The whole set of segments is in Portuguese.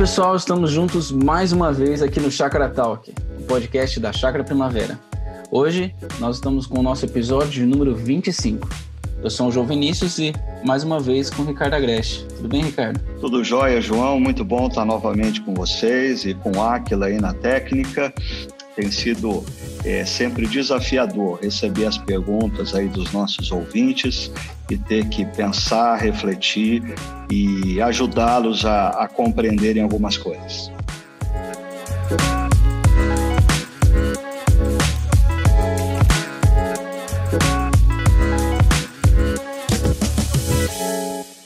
pessoal, estamos juntos mais uma vez aqui no Chakra Talk, o podcast da Chakra Primavera. Hoje nós estamos com o nosso episódio número 25. Eu sou o João Vinícius e mais uma vez com o Ricardo Agreste. Tudo bem, Ricardo? Tudo jóia, João. Muito bom estar novamente com vocês e com Aquila aí na técnica. Tem sido é, sempre desafiador receber as perguntas aí dos nossos ouvintes e ter que pensar, refletir e ajudá-los a, a compreenderem algumas coisas.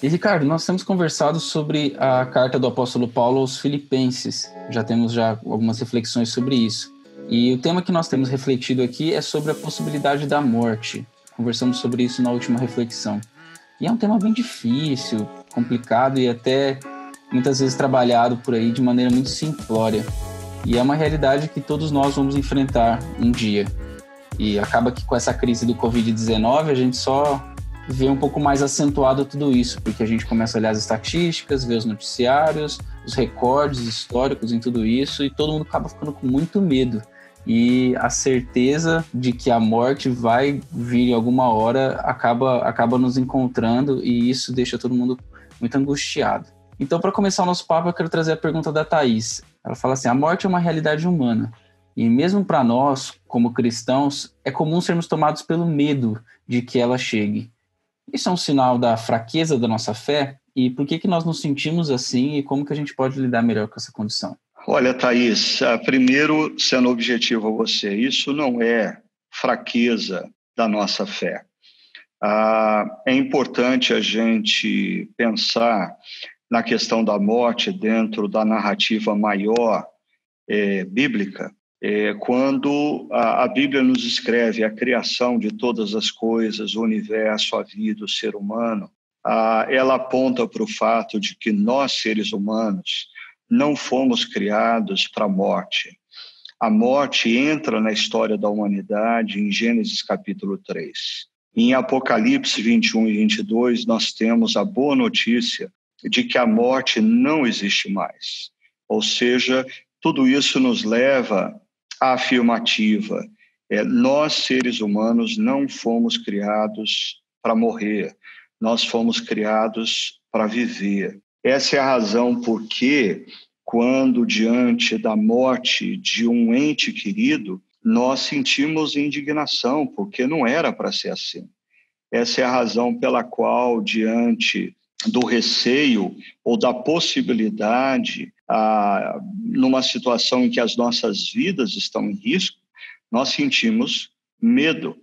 E Ricardo, nós temos conversado sobre a carta do apóstolo Paulo aos Filipenses. Já temos já algumas reflexões sobre isso. E o tema que nós temos refletido aqui é sobre a possibilidade da morte. Conversamos sobre isso na última reflexão. E é um tema bem difícil, complicado e até muitas vezes trabalhado por aí de maneira muito simplória. E é uma realidade que todos nós vamos enfrentar um dia. E acaba que com essa crise do Covid-19 a gente só ver um pouco mais acentuado tudo isso, porque a gente começa a olhar as estatísticas, ver os noticiários, os recordes históricos em tudo isso, e todo mundo acaba ficando com muito medo. E a certeza de que a morte vai vir em alguma hora acaba, acaba nos encontrando, e isso deixa todo mundo muito angustiado. Então, para começar o nosso papo, eu quero trazer a pergunta da Thaís. Ela fala assim: a morte é uma realidade humana. E mesmo para nós, como cristãos, é comum sermos tomados pelo medo de que ela chegue. Isso é um sinal da fraqueza da nossa fé? E por que, que nós nos sentimos assim e como que a gente pode lidar melhor com essa condição? Olha, Thaís, ah, primeiro, sendo objetivo a você, isso não é fraqueza da nossa fé. Ah, é importante a gente pensar na questão da morte dentro da narrativa maior é, bíblica, é, quando a, a, Bíblia nos escreve a criação de todas as coisas, o universo, a vida, o ser humano, a, ela aponta para o fato de que nós, seres humanos, não fomos criados para a morte. A morte entra na história da humanidade em Gênesis capítulo 3. Em Apocalipse 21 e 22, nós temos a boa notícia de que a morte não existe mais. Ou seja, tudo isso nos leva afirmativa. É, nós, seres humanos, não fomos criados para morrer, nós fomos criados para viver. Essa é a razão por que, quando diante da morte de um ente querido, nós sentimos indignação, porque não era para ser assim. Essa é a razão pela qual, diante do receio ou da possibilidade ah, numa situação em que as nossas vidas estão em risco, nós sentimos medo.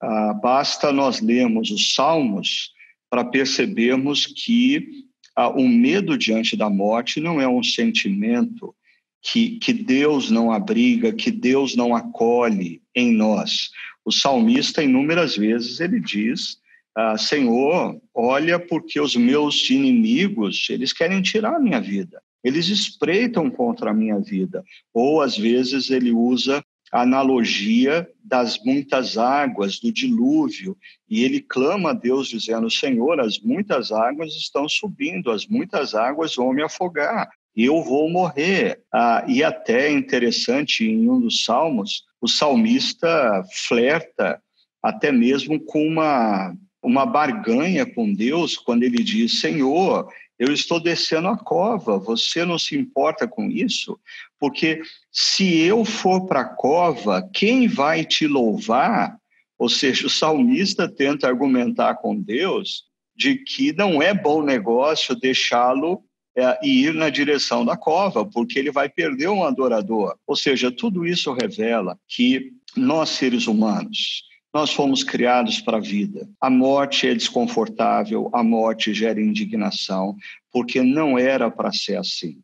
Ah, basta nós lermos os Salmos para percebermos que ah, o medo diante da morte não é um sentimento que, que Deus não abriga, que Deus não acolhe em nós. O salmista, inúmeras vezes, ele diz ah, Senhor, olha porque os meus inimigos, eles querem tirar a minha vida eles espreitam contra a minha vida. Ou, às vezes, ele usa a analogia das muitas águas, do dilúvio, e ele clama a Deus dizendo: Senhor, as muitas águas estão subindo, as muitas águas vão me afogar, eu vou morrer. Ah, e até interessante, em um dos salmos, o salmista flerta até mesmo com uma, uma barganha com Deus, quando ele diz: Senhor, eu estou descendo a cova, você não se importa com isso? Porque se eu for para a cova, quem vai te louvar? Ou seja, o salmista tenta argumentar com Deus de que não é bom negócio deixá-lo é, ir na direção da cova, porque ele vai perder um adorador. Ou seja, tudo isso revela que nós, seres humanos, nós fomos criados para a vida. A morte é desconfortável, a morte gera indignação, porque não era para ser assim.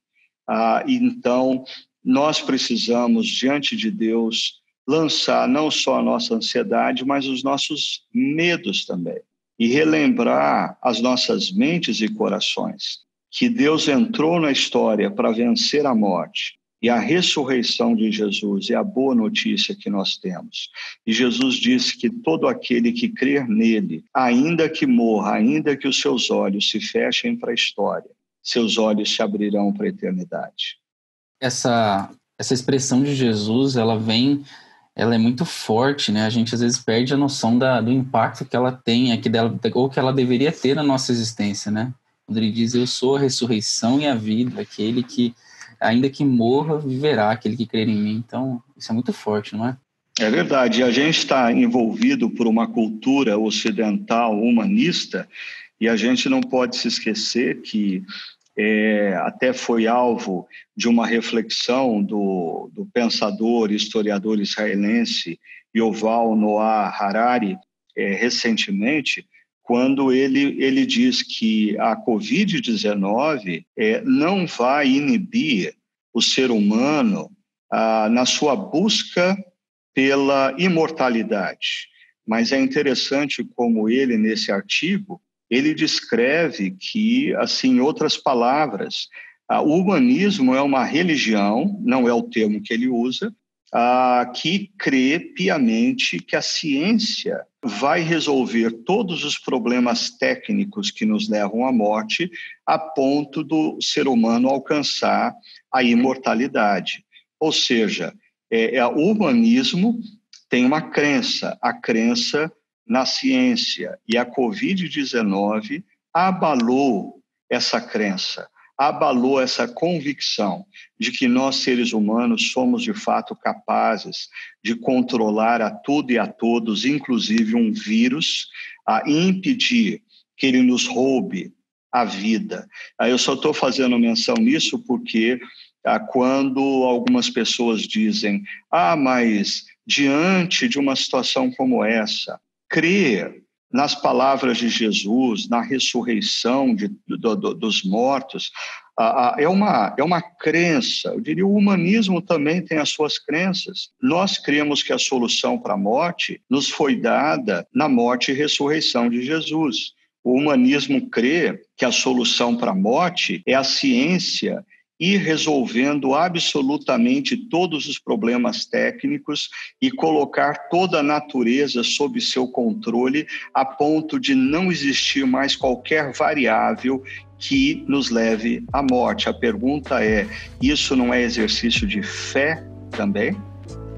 Ah, então, nós precisamos, diante de Deus, lançar não só a nossa ansiedade, mas os nossos medos também. E relembrar as nossas mentes e corações que Deus entrou na história para vencer a morte e a ressurreição de Jesus é a boa notícia que nós temos. E Jesus disse que todo aquele que crer nele, ainda que morra, ainda que os seus olhos se fechem para a história, seus olhos se abrirão para a eternidade. Essa, essa expressão de Jesus, ela vem, ela é muito forte, né? A gente às vezes perde a noção da, do impacto que ela tem, aqui dela, ou que ela deveria ter na nossa existência, né? Quando ele diz, eu sou a ressurreição e a vida, aquele que, ainda que morra, viverá, aquele que crer em mim. Então, isso é muito forte, não é? É verdade. A gente está envolvido por uma cultura ocidental humanista e a gente não pode se esquecer que é, até foi alvo de uma reflexão do, do pensador historiador israelense Yoval Noah Harari é, recentemente, quando ele, ele diz que a Covid-19 é, não vai inibir o ser humano ah, na sua busca pela imortalidade. Mas é interessante como ele, nesse artigo, ele descreve que, assim, em outras palavras, o humanismo é uma religião, não é o termo que ele usa, que crê piamente que a ciência vai resolver todos os problemas técnicos que nos levam à morte, a ponto do ser humano alcançar a imortalidade. Ou seja, é, é, o humanismo tem uma crença, a crença na ciência. E a Covid-19 abalou essa crença, abalou essa convicção de que nós, seres humanos, somos de fato capazes de controlar a tudo e a todos, inclusive um vírus, a impedir que ele nos roube a vida. Eu só estou fazendo menção nisso porque ah, quando algumas pessoas dizem: ah, mas diante de uma situação como essa, crer nas palavras de Jesus, na ressurreição de, do, do, dos mortos, é, uma, é uma crença. Eu diria, o humanismo também tem as suas crenças. Nós cremos que a solução para a morte nos foi dada na morte e ressurreição de Jesus. O humanismo crê que a solução para a morte é a ciência ir resolvendo absolutamente todos os problemas técnicos e colocar toda a natureza sob seu controle, a ponto de não existir mais qualquer variável que nos leve à morte. A pergunta é: isso não é exercício de fé também?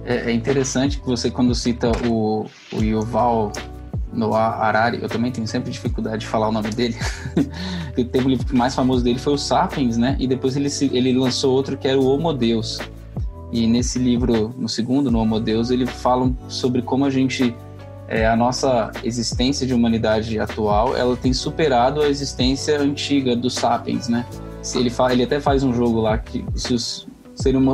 É, é interessante que você, quando cita o, o Yuval Noah Harari, eu também tenho sempre dificuldade de falar o nome dele. o teve o livro mais famoso dele foi o Sapiens, né? E depois ele, ele lançou outro que era o Homo Deus. E nesse livro, no segundo, no Homo Deus, ele fala sobre como a gente, é, a nossa existência de humanidade atual, ela tem superado a existência antiga dos Sapiens, né? Ele, fala, ele até faz um jogo lá que se os,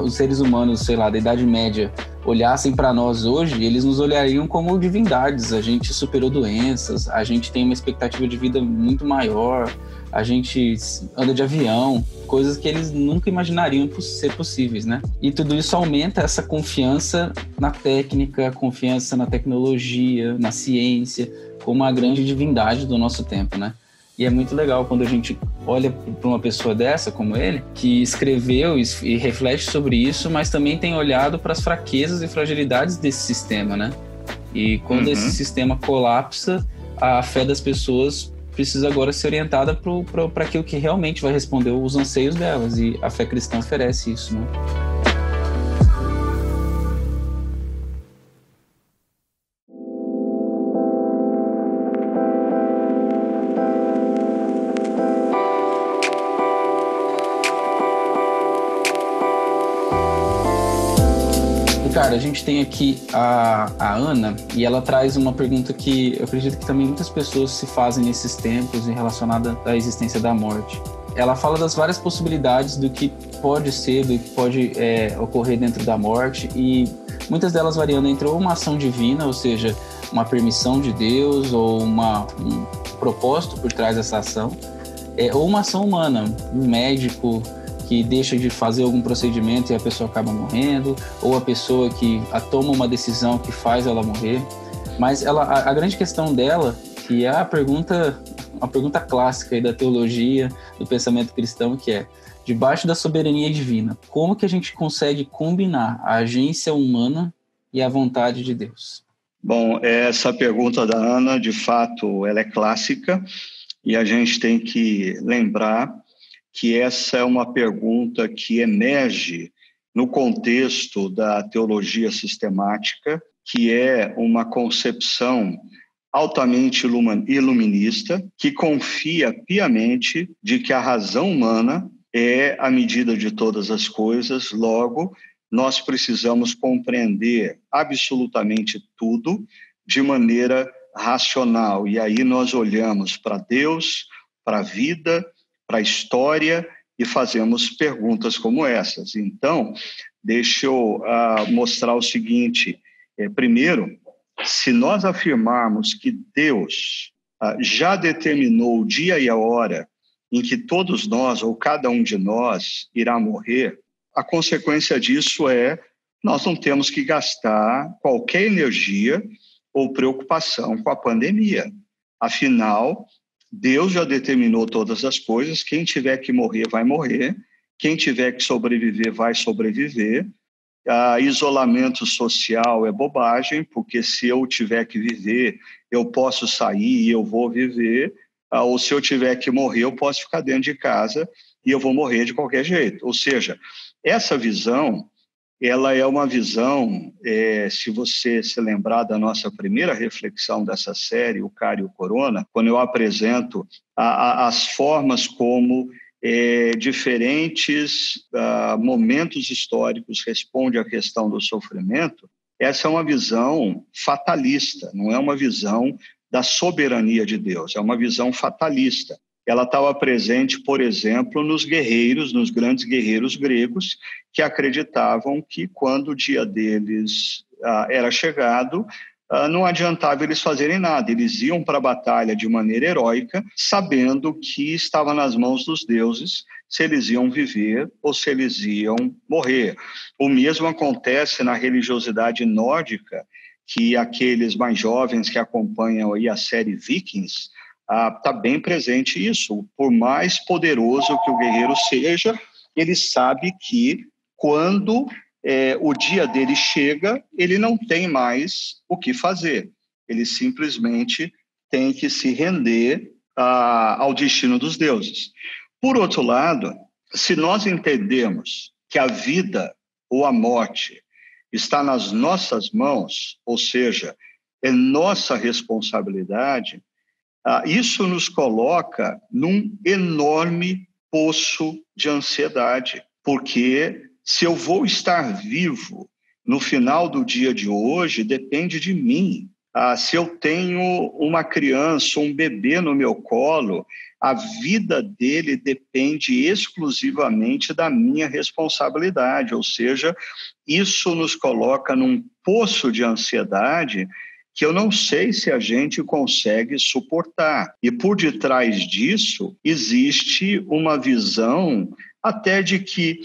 os seres humanos, sei lá, da Idade Média, olhassem para nós hoje, eles nos olhariam como divindades. A gente superou doenças, a gente tem uma expectativa de vida muito maior, a gente anda de avião, coisas que eles nunca imaginariam ser possíveis, né? E tudo isso aumenta essa confiança na técnica, confiança na tecnologia, na ciência, como a grande divindade do nosso tempo, né? E é muito legal quando a gente olha para uma pessoa dessa, como ele, que escreveu e reflete sobre isso, mas também tem olhado para as fraquezas e fragilidades desse sistema, né? E quando uhum. esse sistema colapsa, a fé das pessoas precisa agora ser orientada para aquilo que realmente vai responder os anseios delas. E a fé cristã oferece isso, né? A gente tem aqui a, a Ana e ela traz uma pergunta que eu acredito que também muitas pessoas se fazem nesses tempos relacionada à existência da morte. Ela fala das várias possibilidades do que pode ser, do que pode é, ocorrer dentro da morte e muitas delas variando entre uma ação divina, ou seja, uma permissão de Deus ou uma, um propósito por trás dessa ação, é, ou uma ação humana, um médico, que deixa de fazer algum procedimento e a pessoa acaba morrendo, ou a pessoa que a toma uma decisão que faz ela morrer. Mas ela, a, a grande questão dela, que é a pergunta, uma pergunta clássica da teologia, do pensamento cristão, que é debaixo da soberania divina, como que a gente consegue combinar a agência humana e a vontade de Deus? Bom, essa pergunta da Ana, de fato, ela é clássica e a gente tem que lembrar que essa é uma pergunta que emerge no contexto da teologia sistemática, que é uma concepção altamente iluminista, que confia piamente de que a razão humana é a medida de todas as coisas, logo, nós precisamos compreender absolutamente tudo de maneira racional. E aí nós olhamos para Deus, para a vida, para a história e fazemos perguntas como essas. Então, deixa eu uh, mostrar o seguinte: é, primeiro, se nós afirmarmos que Deus uh, já determinou o dia e a hora em que todos nós, ou cada um de nós, irá morrer, a consequência disso é nós não temos que gastar qualquer energia ou preocupação com a pandemia. Afinal, Deus já determinou todas as coisas, quem tiver que morrer vai morrer, quem tiver que sobreviver vai sobreviver. Ah, isolamento social é bobagem, porque se eu tiver que viver, eu posso sair e eu vou viver, ah, ou se eu tiver que morrer, eu posso ficar dentro de casa e eu vou morrer de qualquer jeito. Ou seja, essa visão ela é uma visão, é, se você se lembrar da nossa primeira reflexão dessa série, o Cário Corona, quando eu apresento a, a, as formas como é, diferentes uh, momentos históricos respondem à questão do sofrimento, essa é uma visão fatalista, não é uma visão da soberania de Deus, é uma visão fatalista ela estava presente, por exemplo, nos guerreiros, nos grandes guerreiros gregos, que acreditavam que quando o dia deles ah, era chegado, ah, não adiantava eles fazerem nada, eles iam para a batalha de maneira heróica, sabendo que estava nas mãos dos deuses se eles iam viver ou se eles iam morrer. O mesmo acontece na religiosidade nórdica, que aqueles mais jovens que acompanham aí a série Vikings, está ah, bem presente isso. Por mais poderoso que o guerreiro seja, ele sabe que quando é, o dia dele chega, ele não tem mais o que fazer. Ele simplesmente tem que se render ah, ao destino dos deuses. Por outro lado, se nós entendemos que a vida ou a morte está nas nossas mãos, ou seja, é nossa responsabilidade, isso nos coloca num enorme poço de ansiedade, porque se eu vou estar vivo no final do dia de hoje, depende de mim. Ah, se eu tenho uma criança, um bebê no meu colo, a vida dele depende exclusivamente da minha responsabilidade, ou seja, isso nos coloca num poço de ansiedade que eu não sei se a gente consegue suportar. E por detrás disso existe uma visão até de que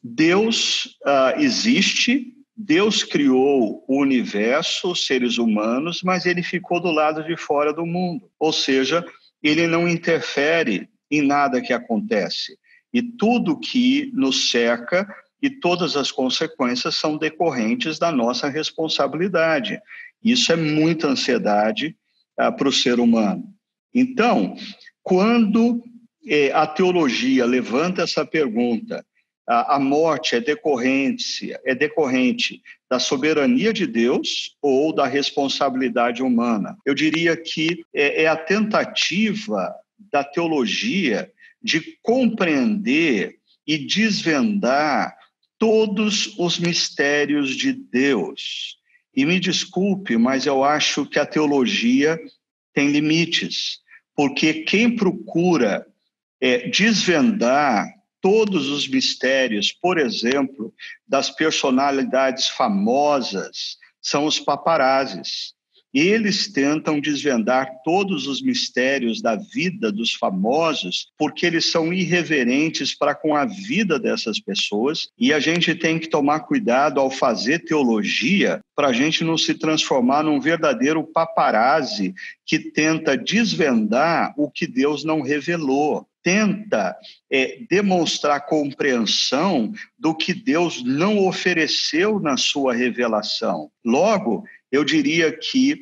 Deus uh, existe, Deus criou o universo, os seres humanos, mas ele ficou do lado de fora do mundo. Ou seja, ele não interfere em nada que acontece. E tudo que nos cerca e todas as consequências são decorrentes da nossa responsabilidade. Isso é muita ansiedade ah, para o ser humano. Então, quando eh, a teologia levanta essa pergunta, a, a morte é decorrente, é decorrente da soberania de Deus ou da responsabilidade humana? Eu diria que é, é a tentativa da teologia de compreender e desvendar todos os mistérios de Deus. E me desculpe, mas eu acho que a teologia tem limites, porque quem procura é, desvendar todos os mistérios, por exemplo, das personalidades famosas, são os paparazzis. Eles tentam desvendar todos os mistérios da vida dos famosos, porque eles são irreverentes para com a vida dessas pessoas, e a gente tem que tomar cuidado ao fazer teologia para a gente não se transformar num verdadeiro paparazzi que tenta desvendar o que Deus não revelou tenta é, demonstrar compreensão do que Deus não ofereceu na sua revelação. Logo, eu diria que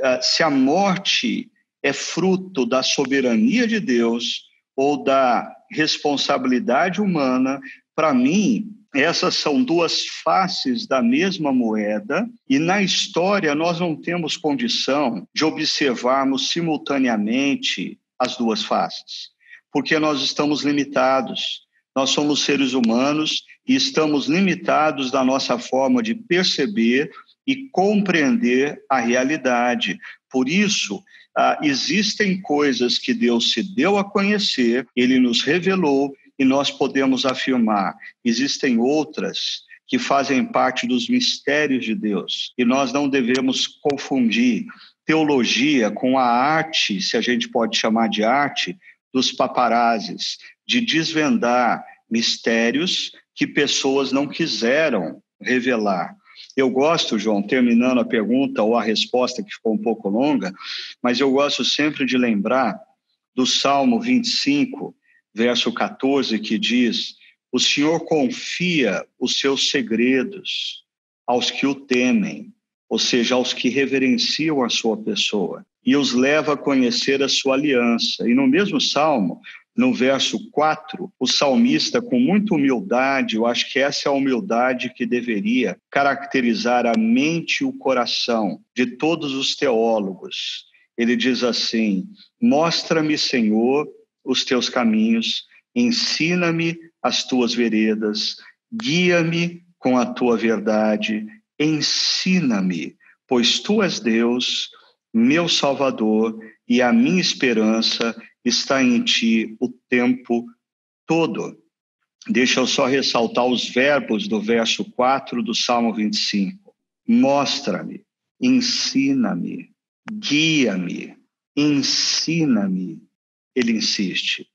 uh, se a morte é fruto da soberania de Deus, ou da responsabilidade humana, para mim, essas são duas faces da mesma moeda, e na história nós não temos condição de observarmos simultaneamente as duas faces, porque nós estamos limitados. Nós somos seres humanos e estamos limitados da nossa forma de perceber e compreender a realidade. Por isso, ah, existem coisas que Deus se deu a conhecer, ele nos revelou e nós podemos afirmar. Existem outras que fazem parte dos mistérios de Deus e nós não devemos confundir teologia com a arte, se a gente pode chamar de arte, dos paparazes, de desvendar mistérios que pessoas não quiseram revelar. Eu gosto, João, terminando a pergunta ou a resposta que ficou um pouco longa, mas eu gosto sempre de lembrar do Salmo 25, verso 14, que diz: O Senhor confia os seus segredos aos que o temem, ou seja, aos que reverenciam a sua pessoa, e os leva a conhecer a sua aliança. E no mesmo salmo, no verso 4, o salmista, com muita humildade, eu acho que essa é a humildade que deveria caracterizar a mente e o coração de todos os teólogos. Ele diz assim: Mostra-me, Senhor, os teus caminhos, ensina-me as tuas veredas, guia-me com a tua verdade, ensina-me, pois tu és Deus, meu Salvador, e a minha esperança está em ti o tempo todo. Deixa eu só ressaltar os verbos do verso 4 do Salmo 25. Mostra-me, ensina-me, guia-me, ensina-me. Ele insiste.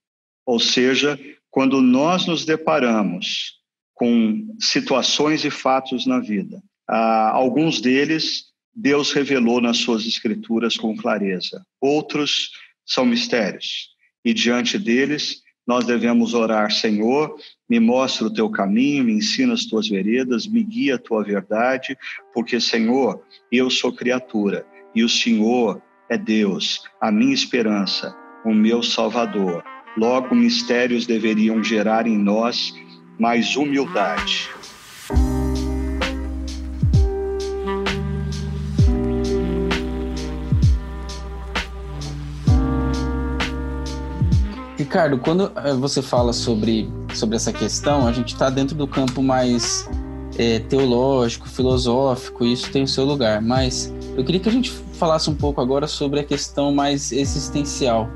Ou seja, quando nós nos deparamos com situações e fatos na vida, ah, alguns deles Deus revelou nas suas escrituras com clareza, outros são mistérios. E diante deles, nós devemos orar, Senhor, me mostra o teu caminho, me ensina as tuas veredas, me guia a tua verdade, porque, Senhor, eu sou criatura e o Senhor é Deus, a minha esperança, o meu Salvador. Logo, mistérios deveriam gerar em nós mais humildade. Ricardo, quando eh, você fala sobre, sobre essa questão, a gente está dentro do campo mais é, teológico, filosófico, e isso tem o seu lugar. Mas eu queria que a gente falasse um pouco agora sobre a questão mais existencial.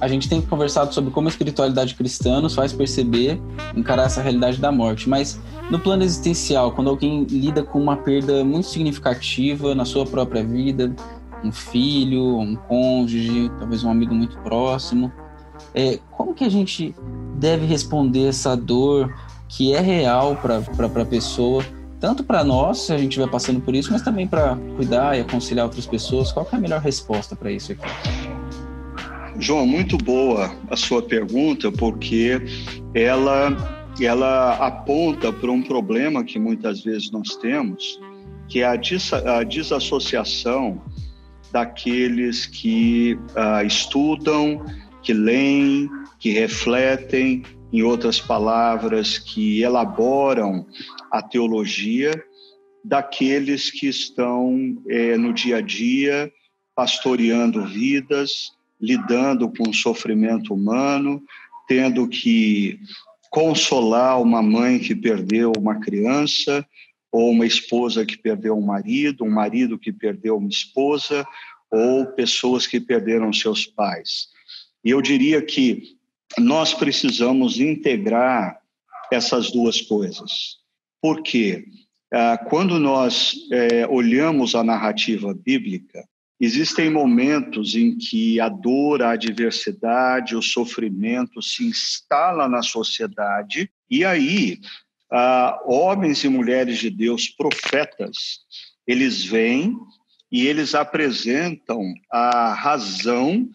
A gente tem conversado sobre como a espiritualidade cristã nos faz perceber, encarar essa realidade da morte. Mas no plano existencial, quando alguém lida com uma perda muito significativa na sua própria vida, um filho, um cônjuge, talvez um amigo muito próximo, é, como que a gente deve responder essa dor que é real para a pessoa, tanto para nós, se a gente estiver passando por isso, mas também para cuidar e aconselhar outras pessoas? Qual é a melhor resposta para isso aqui? João, muito boa a sua pergunta, porque ela ela aponta para um problema que muitas vezes nós temos, que é a, des a desassociação daqueles que uh, estudam, que leem, que refletem, em outras palavras, que elaboram a teologia, daqueles que estão é, no dia a dia pastoreando vidas, lidando com o sofrimento humano, tendo que consolar uma mãe que perdeu uma criança, ou uma esposa que perdeu um marido, um marido que perdeu uma esposa, ou pessoas que perderam seus pais. E eu diria que nós precisamos integrar essas duas coisas. Por quê? Ah, quando nós é, olhamos a narrativa bíblica, existem momentos em que a dor, a adversidade, o sofrimento se instala na sociedade, e aí ah, homens e mulheres de Deus, profetas, eles vêm e eles apresentam a razão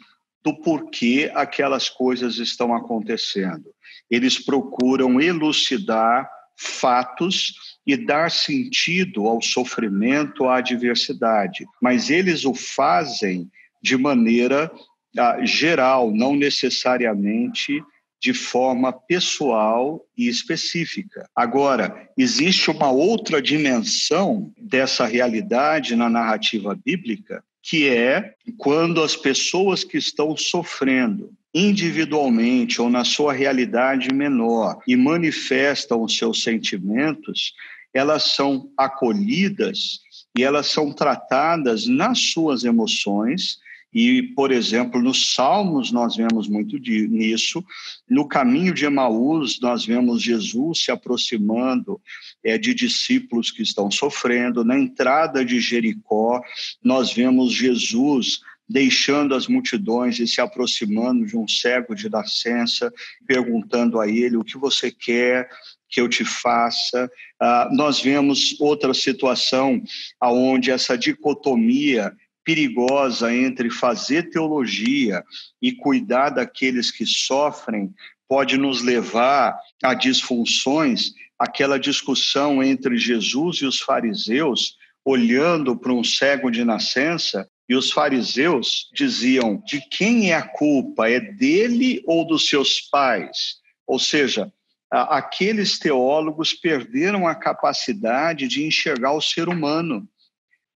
do porquê aquelas coisas estão acontecendo. Eles procuram elucidar fatos e dar sentido ao sofrimento, à adversidade, mas eles o fazem de maneira ah, geral, não necessariamente de forma pessoal e específica. Agora, existe uma outra dimensão dessa realidade na narrativa bíblica, que é quando as pessoas que estão sofrendo individualmente ou na sua realidade menor e manifestam os seus sentimentos, elas são acolhidas e elas são tratadas nas suas emoções e, por exemplo, nos Salmos nós vemos muito nisso. No caminho de Emaús, nós vemos Jesus se aproximando é, de discípulos que estão sofrendo. Na entrada de Jericó, nós vemos Jesus deixando as multidões e se aproximando de um cego de nascença, perguntando a ele o que você quer que eu te faça. Uh, nós vemos outra situação aonde essa dicotomia perigosa entre fazer teologia e cuidar daqueles que sofrem pode nos levar a disfunções, aquela discussão entre Jesus e os fariseus, olhando para um cego de nascença, e os fariseus diziam: de quem é a culpa? É dele ou dos seus pais? Ou seja, aqueles teólogos perderam a capacidade de enxergar o ser humano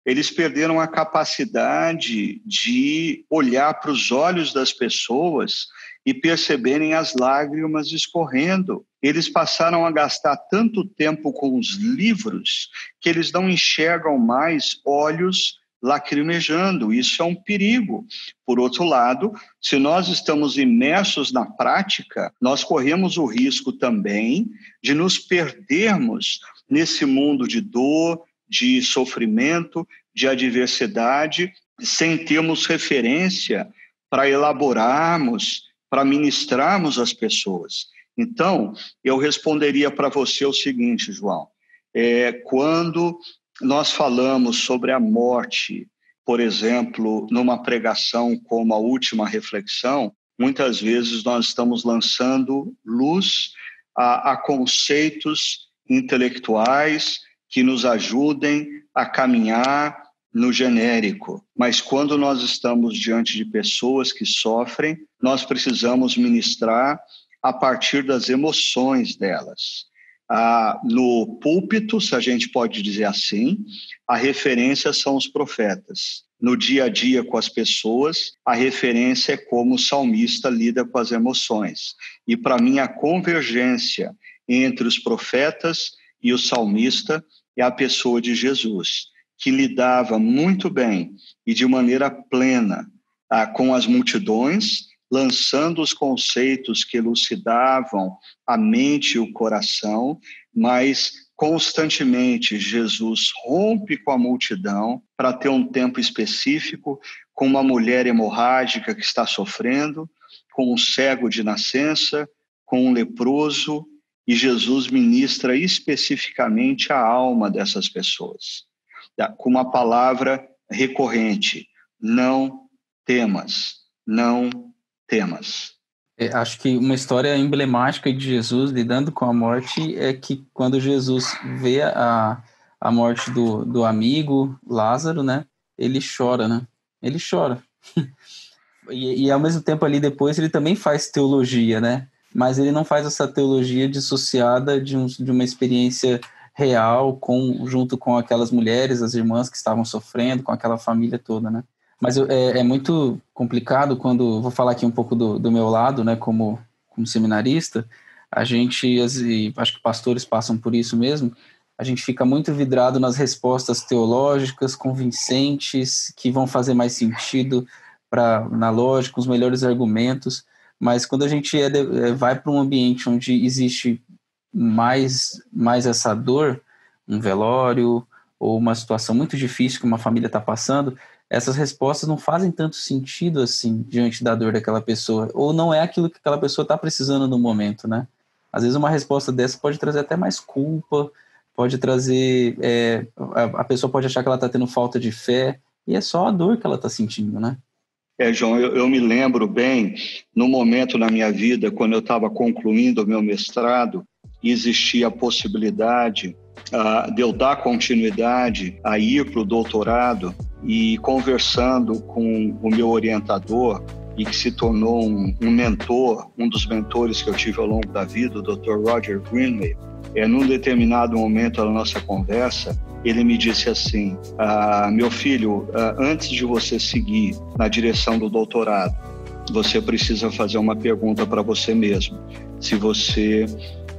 eles perderam a capacidade de olhar para os olhos das pessoas e perceberem as lágrimas escorrendo. Eles passaram a gastar tanto tempo com os livros que eles não enxergam mais olhos lacrimejando. Isso é um perigo. Por outro lado, se nós estamos imersos na prática, nós corremos o risco também de nos perdermos nesse mundo de dor, de sofrimento, de adversidade, sem termos referência para elaborarmos, para ministrarmos as pessoas. Então, eu responderia para você o seguinte, João: é, quando nós falamos sobre a morte, por exemplo, numa pregação como a última reflexão, muitas vezes nós estamos lançando luz a, a conceitos intelectuais, que nos ajudem a caminhar no genérico. Mas quando nós estamos diante de pessoas que sofrem, nós precisamos ministrar a partir das emoções delas. Ah, no púlpito, se a gente pode dizer assim, a referência são os profetas. No dia a dia com as pessoas, a referência é como o salmista lida com as emoções. E para mim, a convergência entre os profetas e o salmista é a pessoa de Jesus, que lidava muito bem e de maneira plena ah, com as multidões, lançando os conceitos que elucidavam a mente e o coração, mas constantemente Jesus rompe com a multidão para ter um tempo específico com uma mulher hemorrágica que está sofrendo, com um cego de nascença, com um leproso e Jesus ministra especificamente a alma dessas pessoas, com uma palavra recorrente: não temas, não temas. É, acho que uma história emblemática de Jesus lidando com a morte é que quando Jesus vê a, a morte do, do amigo Lázaro, né, ele chora, né? Ele chora. e, e ao mesmo tempo ali depois ele também faz teologia, né? Mas ele não faz essa teologia dissociada de, um, de uma experiência real com junto com aquelas mulheres, as irmãs que estavam sofrendo, com aquela família toda, né? Mas é, é muito complicado quando vou falar aqui um pouco do, do meu lado, né? Como como seminarista, a gente e acho que pastores passam por isso mesmo. A gente fica muito vidrado nas respostas teológicas, convincentes, que vão fazer mais sentido para na lógica, os melhores argumentos mas quando a gente é de, é, vai para um ambiente onde existe mais, mais essa dor, um velório ou uma situação muito difícil que uma família está passando, essas respostas não fazem tanto sentido assim diante da dor daquela pessoa, ou não é aquilo que aquela pessoa está precisando no momento, né? Às vezes uma resposta dessa pode trazer até mais culpa, pode trazer. É, a, a pessoa pode achar que ela está tendo falta de fé, e é só a dor que ela está sentindo, né? É, João, eu, eu, me lembro bem, no momento na minha vida, quando eu estava concluindo o meu mestrado, existia a possibilidade uh, de eu dar continuidade a ir para o doutorado e conversando com o meu orientador, e que se tornou um, um mentor, um dos mentores que eu tive ao longo da vida, o Dr. Roger Greenway, é, num determinado momento da nossa conversa, ele me disse assim: ah, Meu filho, ah, antes de você seguir na direção do doutorado, você precisa fazer uma pergunta para você mesmo. Se você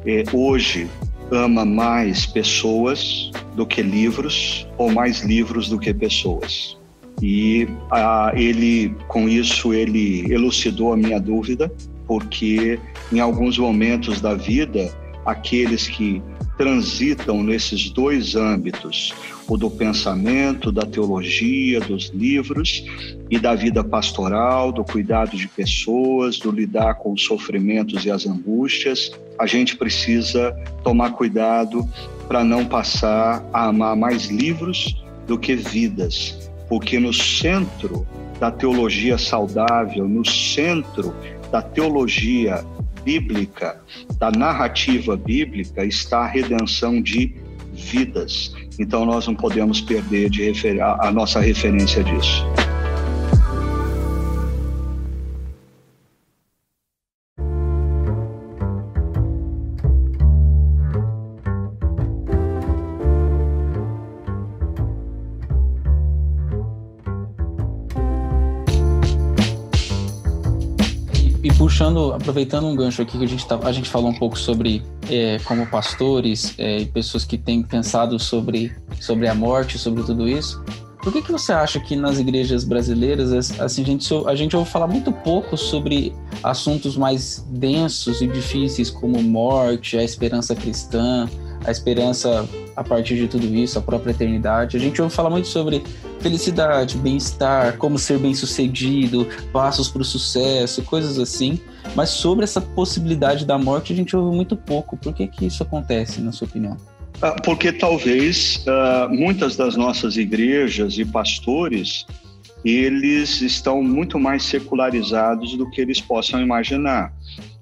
eh, hoje ama mais pessoas do que livros ou mais livros do que pessoas. E ah, ele, com isso, ele elucidou a minha dúvida, porque em alguns momentos da vida, aqueles que transitam nesses dois âmbitos, o do pensamento, da teologia, dos livros e da vida pastoral, do cuidado de pessoas, do lidar com os sofrimentos e as angústias, a gente precisa tomar cuidado para não passar a amar mais livros do que vidas, porque no centro da teologia saudável, no centro da teologia bíblica, da narrativa bíblica, está a redenção de vidas. Então nós não podemos perder de a, a nossa referência disso. Puxando, aproveitando um gancho aqui que a gente, tá, a gente falou um pouco sobre é, como pastores é, e pessoas que têm pensado sobre, sobre a morte, sobre tudo isso. Por que, que você acha que nas igrejas brasileiras assim, a, gente, a gente ouve falar muito pouco sobre assuntos mais densos e difíceis como morte, a esperança cristã, a esperança a partir de tudo isso, a própria eternidade. A gente ouve falar muito sobre felicidade, bem-estar, como ser bem-sucedido, passos para o sucesso, coisas assim. Mas sobre essa possibilidade da morte a gente ouve muito pouco. Por que que isso acontece, na sua opinião? Ah, porque talvez uh, muitas das nossas igrejas e pastores eles estão muito mais secularizados do que eles possam imaginar.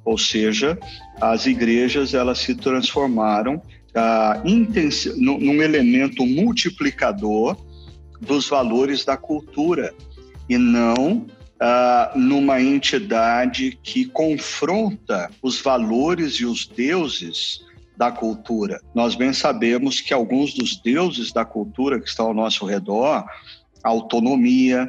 Ou seja, as igrejas elas se transformaram uh, num elemento multiplicador dos valores da cultura e não uh, numa entidade que confronta os valores e os deuses da cultura. Nós bem sabemos que alguns dos deuses da cultura que estão ao nosso redor, a autonomia,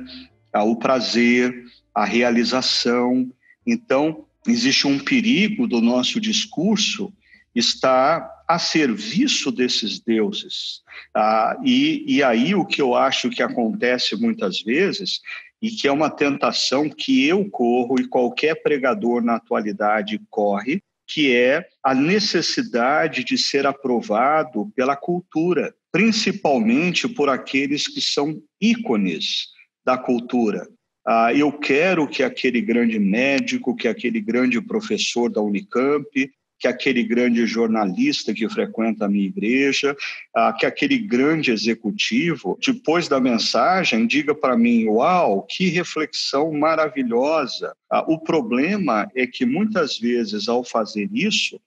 o prazer, a realização. Então, existe um perigo do nosso discurso estar a serviço desses deuses. Ah, e, e aí o que eu acho que acontece muitas vezes, e que é uma tentação que eu corro e qualquer pregador na atualidade corre, que é a necessidade de ser aprovado pela cultura, principalmente por aqueles que são ícones da cultura. Ah, eu quero que aquele grande médico, que aquele grande professor da Unicamp, que aquele grande jornalista que frequenta a minha igreja, ah, que aquele grande executivo, depois da mensagem, diga para mim: Uau, que reflexão maravilhosa! Ah, o problema é que muitas vezes, ao fazer isso,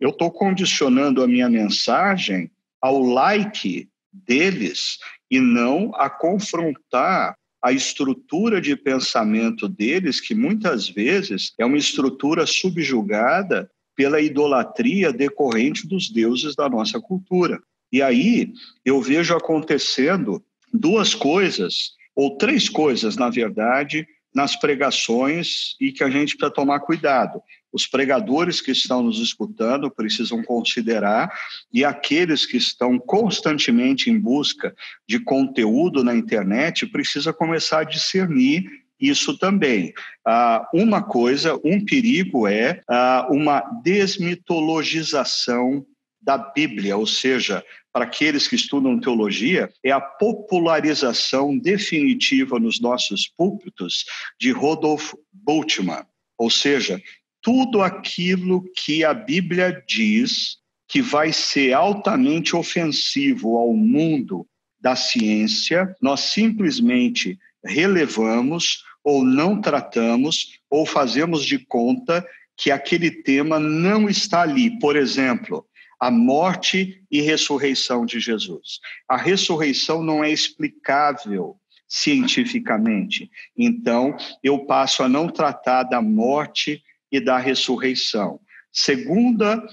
eu estou condicionando a minha mensagem ao like deles e não a confrontar a estrutura de pensamento deles, que muitas vezes é uma estrutura subjugada pela idolatria decorrente dos deuses da nossa cultura. E aí eu vejo acontecendo duas coisas, ou três coisas, na verdade, nas pregações e que a gente precisa tomar cuidado. Os pregadores que estão nos escutando precisam considerar, e aqueles que estão constantemente em busca de conteúdo na internet precisa começar a discernir isso também. Ah, uma coisa, um perigo é ah, uma desmitologização da Bíblia, ou seja, para aqueles que estudam teologia, é a popularização definitiva nos nossos púlpitos de Rodolf Bultmann, ou seja, tudo aquilo que a Bíblia diz que vai ser altamente ofensivo ao mundo da ciência, nós simplesmente relevamos ou não tratamos ou fazemos de conta que aquele tema não está ali. Por exemplo, a morte e ressurreição de Jesus. A ressurreição não é explicável cientificamente. Então, eu passo a não tratar da morte e da ressurreição. Segunda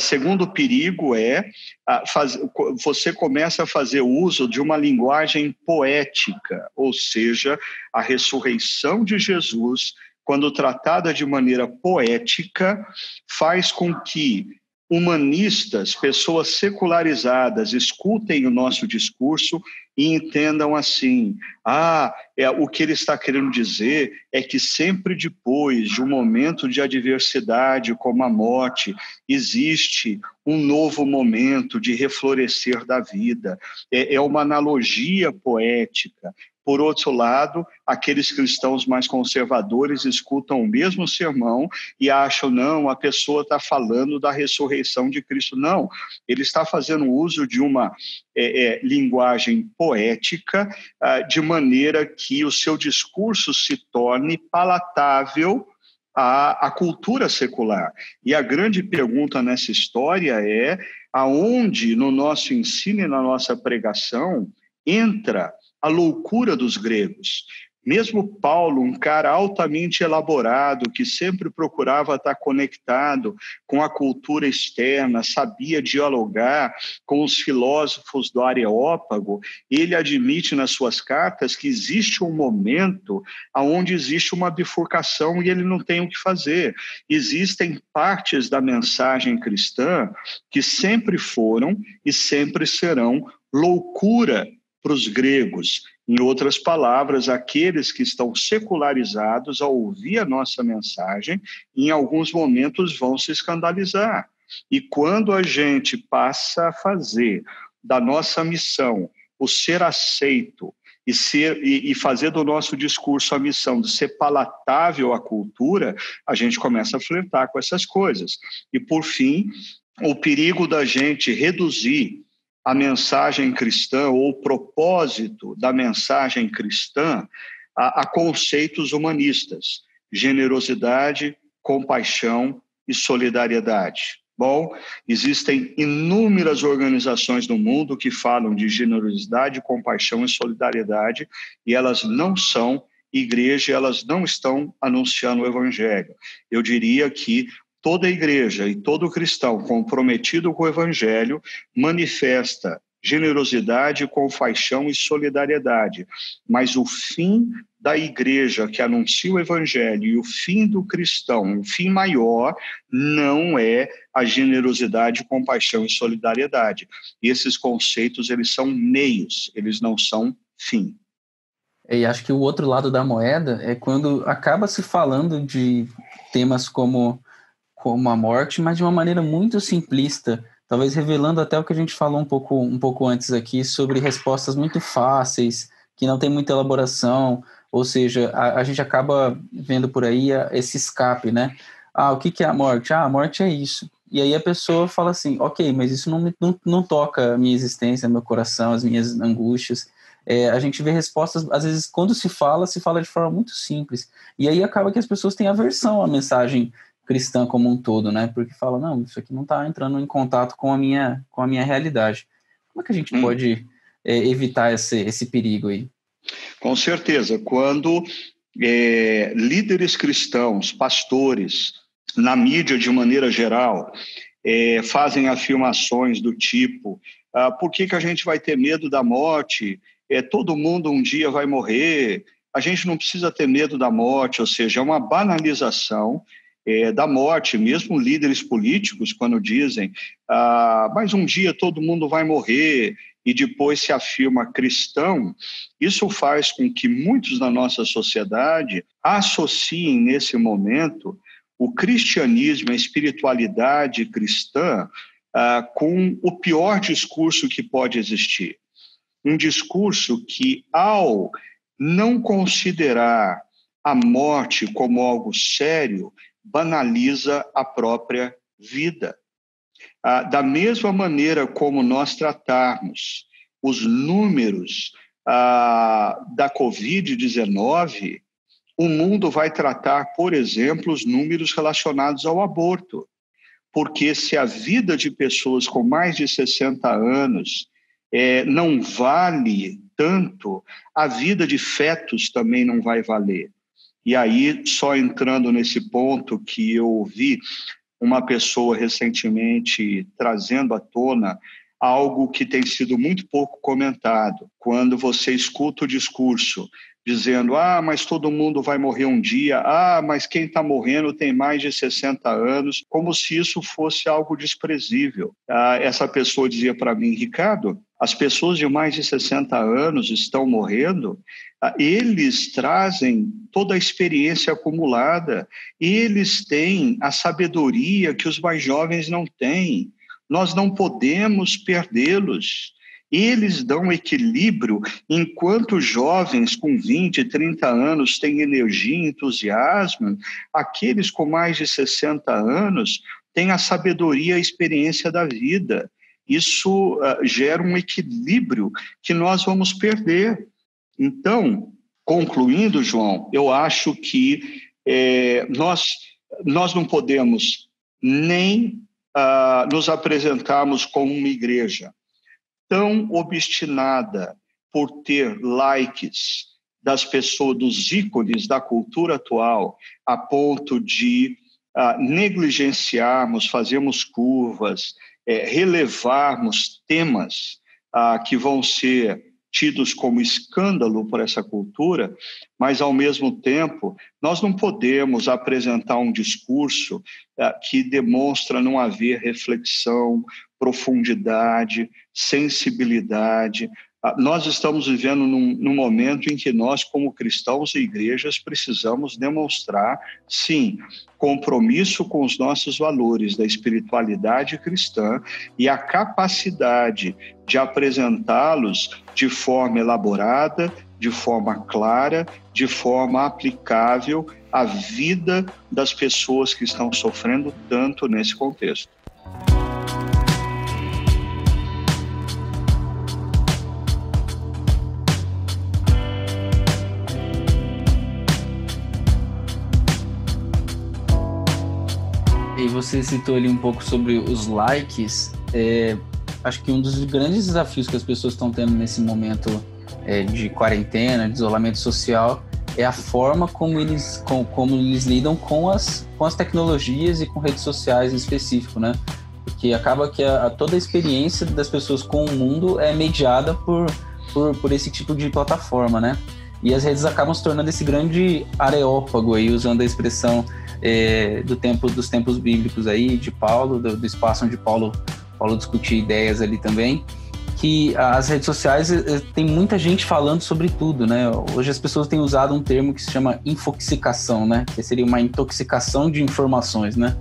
segundo perigo é faz, você começa a fazer uso de uma linguagem poética, ou seja, a ressurreição de Jesus, quando tratada de maneira poética, faz com que humanistas, pessoas secularizadas, escutem o nosso discurso e entendam assim: ah, é, o que ele está querendo dizer é que sempre depois de um momento de adversidade, como a morte, existe um novo momento de reflorescer da vida. É, é uma analogia poética. Por outro lado, aqueles cristãos mais conservadores escutam o mesmo sermão e acham, não, a pessoa está falando da ressurreição de Cristo. Não, ele está fazendo uso de uma é, é, linguagem poética, ah, de maneira que o seu discurso se torne palatável à, à cultura secular. E a grande pergunta nessa história é aonde no nosso ensino e na nossa pregação entra a loucura dos gregos. Mesmo Paulo, um cara altamente elaborado, que sempre procurava estar conectado com a cultura externa, sabia dialogar com os filósofos do Areópago, ele admite nas suas cartas que existe um momento onde existe uma bifurcação e ele não tem o que fazer. Existem partes da mensagem cristã que sempre foram e sempre serão loucura para os gregos. Em outras palavras, aqueles que estão secularizados ao ouvir a nossa mensagem, em alguns momentos vão se escandalizar. E quando a gente passa a fazer da nossa missão o ser aceito e, ser, e, e fazer do nosso discurso a missão de ser palatável à cultura, a gente começa a flertar com essas coisas. E, por fim, o perigo da gente reduzir a mensagem cristã ou o propósito da mensagem cristã a, a conceitos humanistas, generosidade, compaixão e solidariedade. Bom, existem inúmeras organizações no mundo que falam de generosidade, compaixão e solidariedade, e elas não são igreja, elas não estão anunciando o evangelho. Eu diria que toda igreja e todo cristão comprometido com o evangelho manifesta generosidade, compaixão e solidariedade. Mas o fim da igreja que anuncia o evangelho e o fim do cristão, o fim maior, não é a generosidade, compaixão e solidariedade. E esses conceitos, eles são meios, eles não são fim. E acho que o outro lado da moeda é quando acaba se falando de temas como como a morte, mas de uma maneira muito simplista, talvez revelando até o que a gente falou um pouco, um pouco antes aqui sobre respostas muito fáceis, que não tem muita elaboração, ou seja, a, a gente acaba vendo por aí a, esse escape, né? Ah, o que, que é a morte? Ah, a morte é isso. E aí a pessoa fala assim, ok, mas isso não, não, não toca a minha existência, meu coração, as minhas angústias. É, a gente vê respostas, às vezes, quando se fala, se fala de forma muito simples. E aí acaba que as pessoas têm aversão à mensagem cristã como um todo, né? Porque fala, não, isso aqui não está entrando em contato com a minha, com a minha realidade. Como é que a gente hum. pode é, evitar esse, esse perigo aí? Com certeza. Quando é, líderes cristãos, pastores, na mídia de maneira geral, é, fazem afirmações do tipo: ah, por que, que a gente vai ter medo da morte? É, todo mundo um dia vai morrer. A gente não precisa ter medo da morte, ou seja, é uma banalização é, da morte, mesmo líderes políticos, quando dizem, ah, mas um dia todo mundo vai morrer, e depois se afirma cristão, isso faz com que muitos da nossa sociedade associem nesse momento o cristianismo, a espiritualidade cristã, ah, com o pior discurso que pode existir. Um discurso que, ao não considerar a morte como algo sério, banaliza a própria vida. Ah, da mesma maneira como nós tratarmos os números ah, da Covid-19, o mundo vai tratar, por exemplo, os números relacionados ao aborto. Porque se a vida de pessoas com mais de 60 anos é, não vale tanto, a vida de fetos também não vai valer. E aí, só entrando nesse ponto que eu ouvi uma pessoa recentemente trazendo à tona algo que tem sido muito pouco comentado. Quando você escuta o discurso dizendo: ah, mas todo mundo vai morrer um dia, ah, mas quem está morrendo tem mais de 60 anos, como se isso fosse algo desprezível. Ah, essa pessoa dizia para mim, Ricardo, as pessoas de mais de 60 anos estão morrendo, ah, eles trazem toda a experiência acumulada, eles têm a sabedoria que os mais jovens não têm. Nós não podemos perdê-los. Eles dão equilíbrio enquanto jovens com 20, 30 anos têm energia e entusiasmo, aqueles com mais de 60 anos têm a sabedoria e a experiência da vida. Isso uh, gera um equilíbrio que nós vamos perder. Então, concluindo, João, eu acho que é, nós, nós não podemos nem uh, nos apresentarmos como uma igreja tão obstinada por ter likes das pessoas, dos ícones da cultura atual, a ponto de uh, negligenciarmos, fazermos curvas, é, relevarmos temas uh, que vão ser tidos como escândalo por essa cultura, mas, ao mesmo tempo, nós não podemos apresentar um discurso uh, que demonstra não haver reflexão, profundidade, sensibilidade. Ah, nós estamos vivendo num, num, momento em que nós, como cristãos e igrejas, precisamos demonstrar, sim, compromisso com os nossos valores da espiritualidade cristã e a capacidade de apresentá-los de forma elaborada, de forma clara, de forma aplicável à vida das pessoas que estão sofrendo tanto nesse contexto. Você citou ali um pouco sobre os likes. É, acho que um dos grandes desafios que as pessoas estão tendo nesse momento é, de quarentena, de isolamento social, é a forma como eles, com, como eles lidam com as, com as tecnologias e com redes sociais em específico, né? Porque acaba que a, a toda a experiência das pessoas com o mundo é mediada por, por, por esse tipo de plataforma, né? E as redes acabam se tornando esse grande areópago aí, usando a expressão é, do tempo dos tempos bíblicos aí de Paulo, do, do, espaço onde Paulo Paulo discutia ideias ali também, que as redes sociais é, tem muita gente falando sobre tudo, né? Hoje as pessoas têm usado um termo que se chama infoxicação, né? Que seria uma intoxicação de informações, né?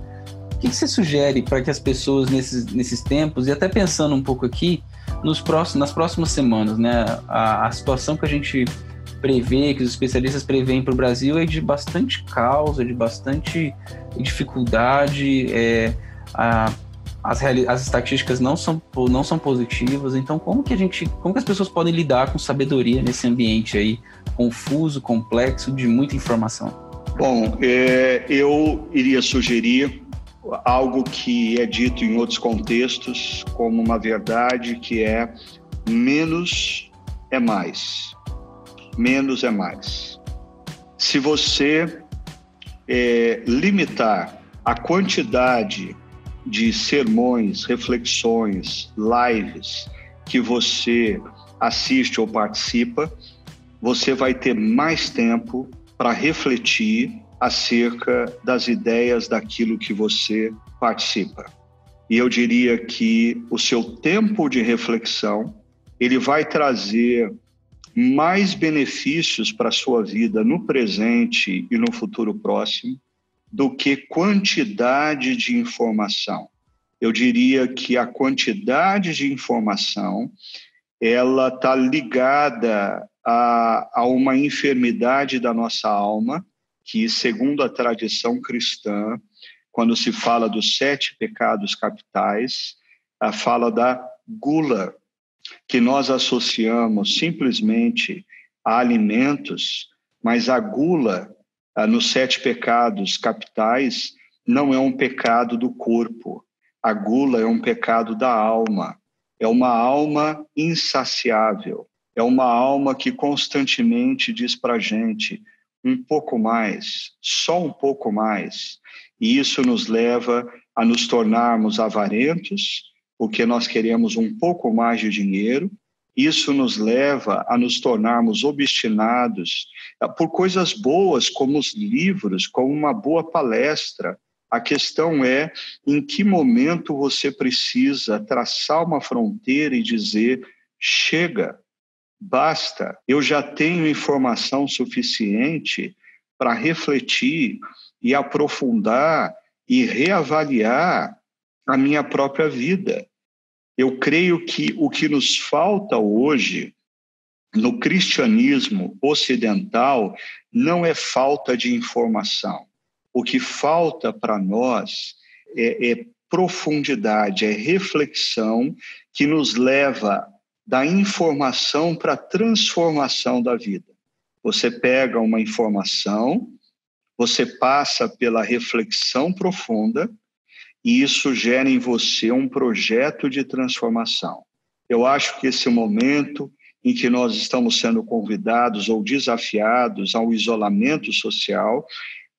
O que, que você sugere para que as pessoas nesses, nesses tempos, e até pensando um pouco aqui, nos próximos, nas próximas semanas, né? A, a situação que a gente prevê, que os especialistas preveem para o Brasil é de bastante causa, de bastante dificuldade. É, a, as, as estatísticas não são, não são positivas. Então, como que a gente, como que as pessoas podem lidar com sabedoria nesse ambiente aí confuso, complexo, de muita informação? Bom, é, eu iria sugerir algo que é dito em outros contextos como uma verdade que é menos é mais menos é mais. Se você é, limitar a quantidade de sermões, reflexões, lives que você assiste ou participa, você vai ter mais tempo para refletir acerca das ideias daquilo que você participa. E eu diria que o seu tempo de reflexão, ele vai trazer mais benefícios para a sua vida no presente e no futuro próximo do que quantidade de informação. Eu diria que a quantidade de informação ela está ligada a, a uma enfermidade da nossa alma que, segundo a tradição cristã, quando se fala dos sete pecados capitais, a fala da gula, que nós associamos simplesmente a alimentos, mas a gula nos sete pecados capitais não é um pecado do corpo. A gula é um pecado da alma. é uma alma insaciável, é uma alma que constantemente diz para a gente um pouco mais, só um pouco mais. E isso nos leva a nos tornarmos avarentos, porque nós queremos um pouco mais de dinheiro. Isso nos leva a nos tornarmos obstinados por coisas boas, como os livros, como uma boa palestra, a questão é em que momento você precisa traçar uma fronteira e dizer: chega, basta, eu já tenho informação suficiente para refletir e aprofundar e reavaliar a minha própria vida. Eu creio que o que nos falta hoje no cristianismo ocidental não é falta de informação. O que falta para nós é, é profundidade, é reflexão que nos leva da informação para a transformação da vida. Você pega uma informação, você passa pela reflexão profunda e isso gera em você um projeto de transformação. Eu acho que esse momento em que nós estamos sendo convidados ou desafiados ao isolamento social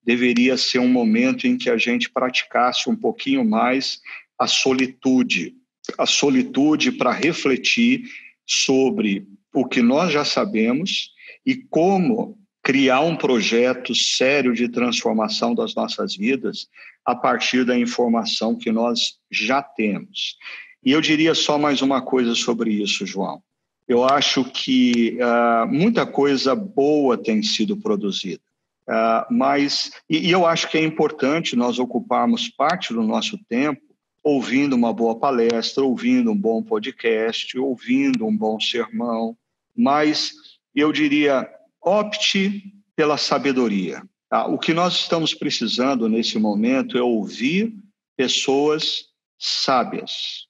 deveria ser um momento em que a gente praticasse um pouquinho mais a solitude, a solitude para refletir sobre o que nós já sabemos e como criar um projeto sério de transformação das nossas vidas a partir da informação que nós já temos. E eu diria só mais uma coisa sobre isso, João. Eu acho que uh, muita coisa boa tem sido produzida. Uh, mas, e, e eu acho que é importante nós ocuparmos parte do nosso tempo ouvindo uma boa palestra, ouvindo um bom podcast, ouvindo um bom sermão, mas eu diria, opte pela sabedoria. Tá? O que nós estamos precisando nesse momento é ouvir pessoas sábias,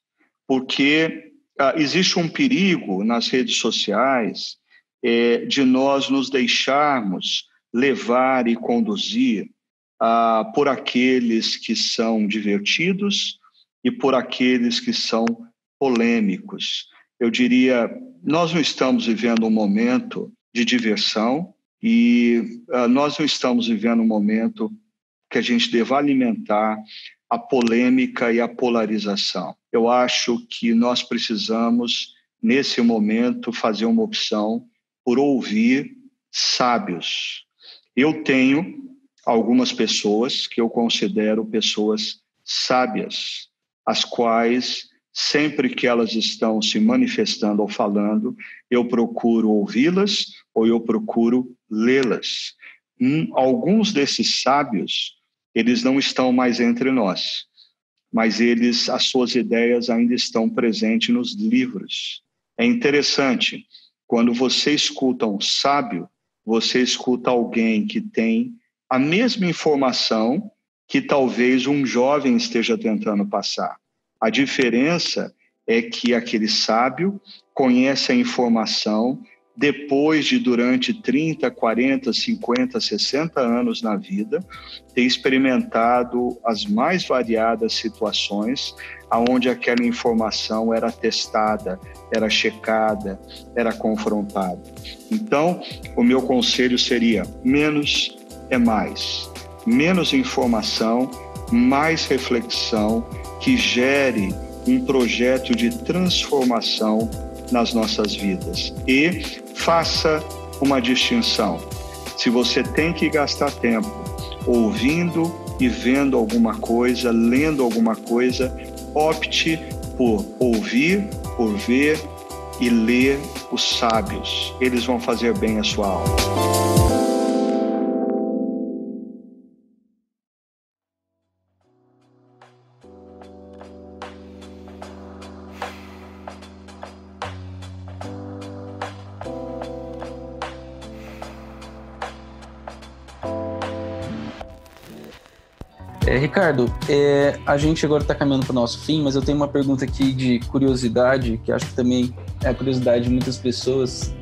porque uh, existe um perigo nas redes sociais é, de nós nos deixarmos levar e conduzir ah, por aqueles que são divertidos e por aqueles que são polêmicos. Eu diria, nós não estamos vivendo um momento de diversão e ah, nós não estamos vivendo um momento que a gente deva alimentar a polêmica e a polarização. Eu acho que nós precisamos, nesse momento, fazer uma opção por ouvir sábios, eu tenho algumas pessoas que eu considero pessoas sábias, as quais, sempre que elas estão se manifestando ou falando, eu procuro ouvi-las ou eu procuro lê-las. Um, alguns desses sábios, eles não estão mais entre nós, mas eles, as suas ideias ainda estão presentes nos livros. É interessante, quando você escuta um sábio, você escuta alguém que tem a mesma informação que talvez um jovem esteja tentando passar. A diferença é que aquele sábio conhece a informação depois de, durante 30, 40, 50, 60 anos na vida, ter experimentado as mais variadas situações aonde aquela informação era testada, era checada, era confrontada. Então, o meu conselho seria: menos é mais. Menos informação, mais reflexão que gere um projeto de transformação nas nossas vidas. E faça uma distinção. Se você tem que gastar tempo ouvindo e vendo alguma coisa, lendo alguma coisa, opte por ouvir, por ver e ler os sábios. Eles vão fazer bem a sua alma. Ricardo, é, a gente agora está caminhando para o nosso fim, mas eu tenho uma pergunta aqui de curiosidade, que acho que também é a curiosidade de muitas pessoas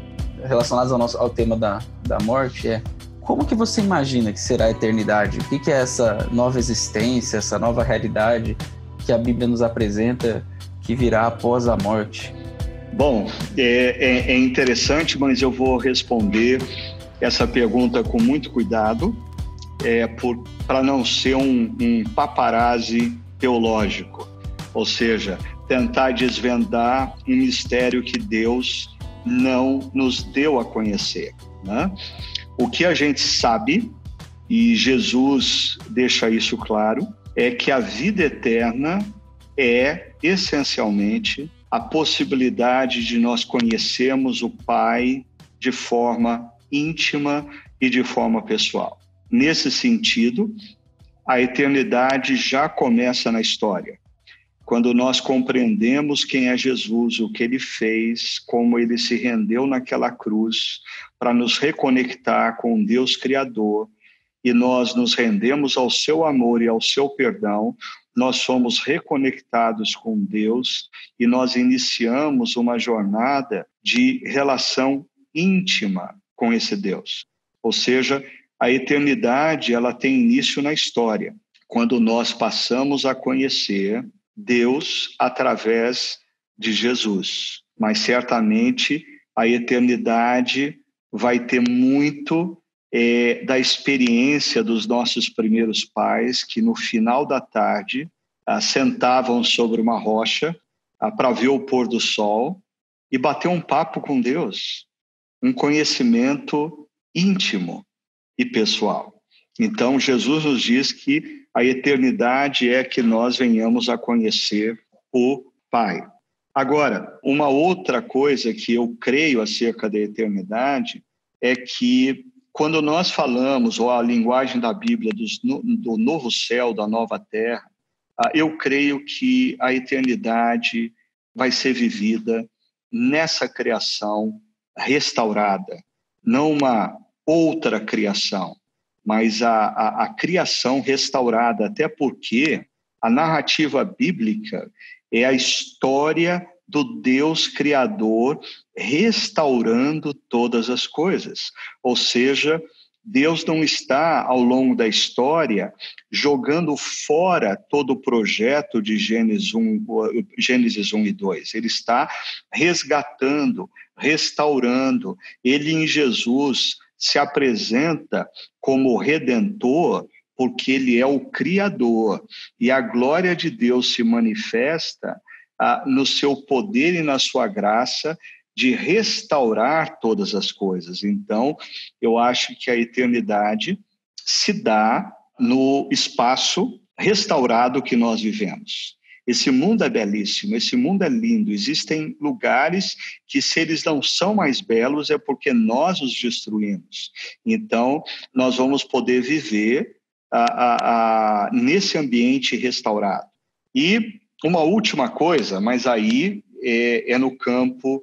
relacionadas ao, nosso, ao tema da, da morte, é como que você imagina que será a eternidade? O que, que é essa nova existência, essa nova realidade que a Bíblia nos apresenta, que virá após a morte? Bom, é, é, é interessante, mas eu vou responder essa pergunta com muito cuidado, é, para não ser um, um paparazzi teológico, ou seja, tentar desvendar um mistério que Deus não nos deu a conhecer. Né? O que a gente sabe, e Jesus deixa isso claro, é que a vida eterna é essencialmente a possibilidade de nós conhecermos o Pai de forma íntima e de forma pessoal. Nesse sentido, a eternidade já começa na história. Quando nós compreendemos quem é Jesus, o que ele fez, como ele se rendeu naquela cruz para nos reconectar com Deus Criador, e nós nos rendemos ao seu amor e ao seu perdão, nós somos reconectados com Deus e nós iniciamos uma jornada de relação íntima com esse Deus. Ou seja, a eternidade ela tem início na história, quando nós passamos a conhecer Deus através de Jesus. Mas certamente a eternidade vai ter muito é, da experiência dos nossos primeiros pais, que no final da tarde ah, sentavam sobre uma rocha ah, para ver o pôr do sol e bater um papo com Deus, um conhecimento íntimo e pessoal. Então, Jesus nos diz que a eternidade é que nós venhamos a conhecer o Pai. Agora, uma outra coisa que eu creio acerca da eternidade é que quando nós falamos, ou a linguagem da Bíblia, dos, do novo céu, da nova terra, ah, eu creio que a eternidade vai ser vivida nessa criação restaurada, não uma outra criação, mas a, a, a criação restaurada, até porque a narrativa bíblica é a história do Deus Criador restaurando todas as coisas. Ou seja, Deus não está, ao longo da história, jogando fora todo o projeto de Gênesis 1, Gênesis 1 e 2. Ele está resgatando, restaurando. Ele, em Jesus, se apresenta como redentor porque ele é o Criador. E a glória de Deus se manifesta ah, no seu poder e na sua graça de restaurar todas as coisas. Então, eu acho que a eternidade se dá no espaço restaurado que nós vivemos. Esse mundo é belíssimo, esse mundo é lindo. Existem lugares que, se eles não são mais belos, é porque nós os destruímos. Então, nós vamos poder viver a, a, a, nesse ambiente restaurado. E uma última coisa, mas aí é, é no campo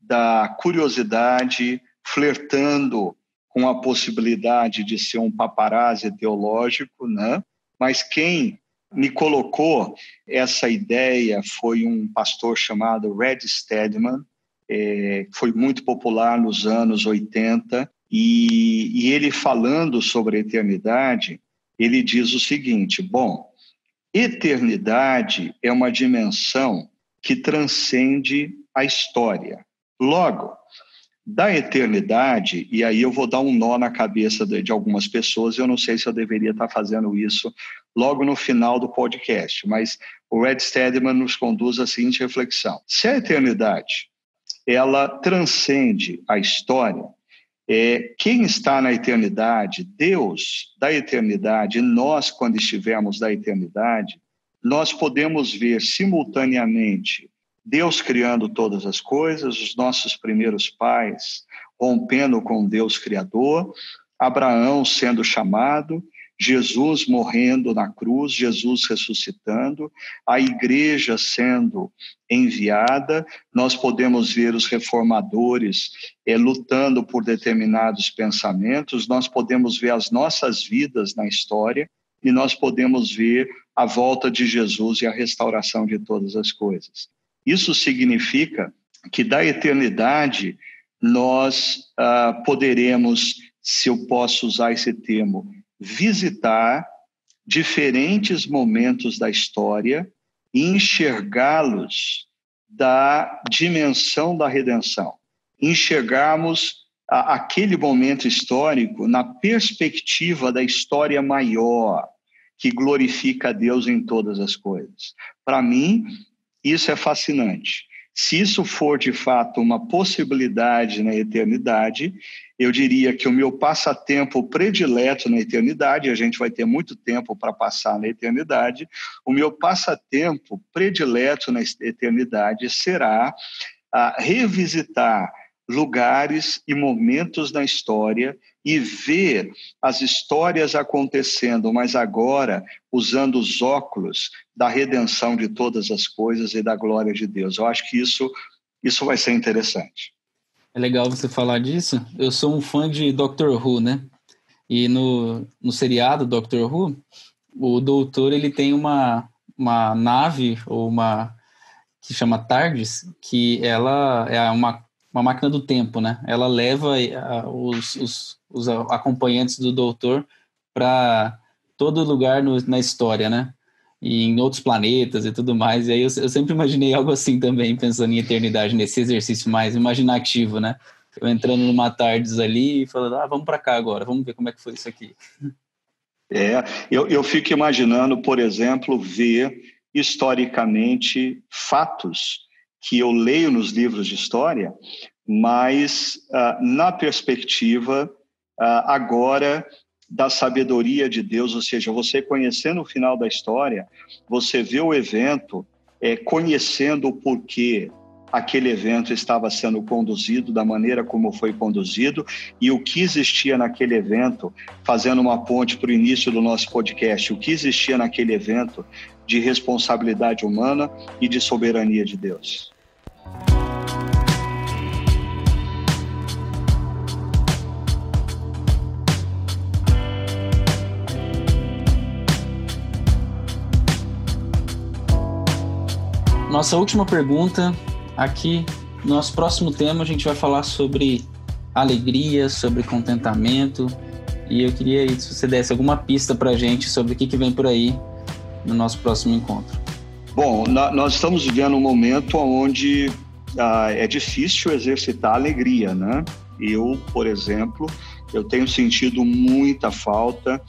da curiosidade, flertando com a possibilidade de ser um paparazzi teológico, né? Mas quem me colocou essa ideia foi um pastor chamado Red Stedman, é, foi muito popular nos anos 80, e, e ele falando sobre a eternidade, ele diz o seguinte: bom, eternidade é uma dimensão que transcende a história. Logo, da eternidade, e aí eu vou dar um nó na cabeça de, de, algumas pessoas, eu não sei se eu deveria estar fazendo isso logo no final do podcast, mas o Red Stedman nos conduz à seguinte reflexão: se a eternidade ela transcende a história, é, quem está na eternidade, Deus da eternidade, nós, quando estivermos da eternidade, nós podemos ver simultaneamente Deus criando todas as coisas, os nossos primeiros pais rompendo com Deus Criador, Abraão sendo chamado, Jesus morrendo na cruz, Jesus ressuscitando, a igreja sendo enviada, nós podemos ver os reformadores é, lutando por determinados pensamentos, nós podemos ver as nossas vidas na história e nós podemos ver a volta de Jesus e a restauração de todas as coisas. Isso significa que da eternidade nós ah, poderemos, se eu posso usar esse termo, visitar diferentes momentos da história e enxergá-los da dimensão da redenção, enxergarmos a, aquele momento histórico na perspectiva da história maior, que glorifica a Deus em todas as coisas. Para mim, isso é fascinante. Se isso for de fato uma possibilidade na eternidade, eu diria que o meu passatempo predileto na eternidade, a gente vai ter muito tempo para passar na eternidade, o meu passatempo predileto na eternidade será a revisitar lugares e momentos na história e ver as histórias acontecendo, mas agora usando os óculos da redenção de todas as coisas e da glória de Deus. Eu acho que isso, isso vai ser interessante. É legal você falar disso. Eu sou um fã de Doctor Who, né? E no, no seriado Doctor Who, o doutor ele tem uma, uma nave ou uma que chama TARDIS, que ela é uma uma máquina do tempo, né? Ela leva os, os, os acompanhantes do doutor para todo lugar no, na história, né? E em outros planetas e tudo mais. E aí eu, eu, sempre imaginei algo assim também, pensando em eternidade, nesse exercício mais imaginativo, né? Eu entrando numa tardes ali e falando, ah, vamos para cá agora, vamos ver como é que foi isso aqui. É, eu, eu fico imaginando, por exemplo, ver historicamente fatos que eu leio nos livros de história, mas uh, na perspectiva agora da sabedoria de Deus, ou seja, você conhecendo o final da história, você vê o evento, é, conhecendo o porquê aquele evento estava sendo conduzido, da maneira como foi conduzido e o que existia naquele evento, fazendo uma ponte para o início do nosso podcast, o que existia naquele evento de responsabilidade humana e de soberania de Deus. Nossa última pergunta aqui, nosso próximo tema a gente vai falar sobre alegria, sobre contentamento. E eu queria aí, se você desse alguma pista para a gente sobre o que, que vem por aí no nosso próximo encontro. Bom, na, nós estamos vivendo um momento onde ah, é difícil exercitar alegria, né? Eu, por exemplo, eu tenho sentido muita falta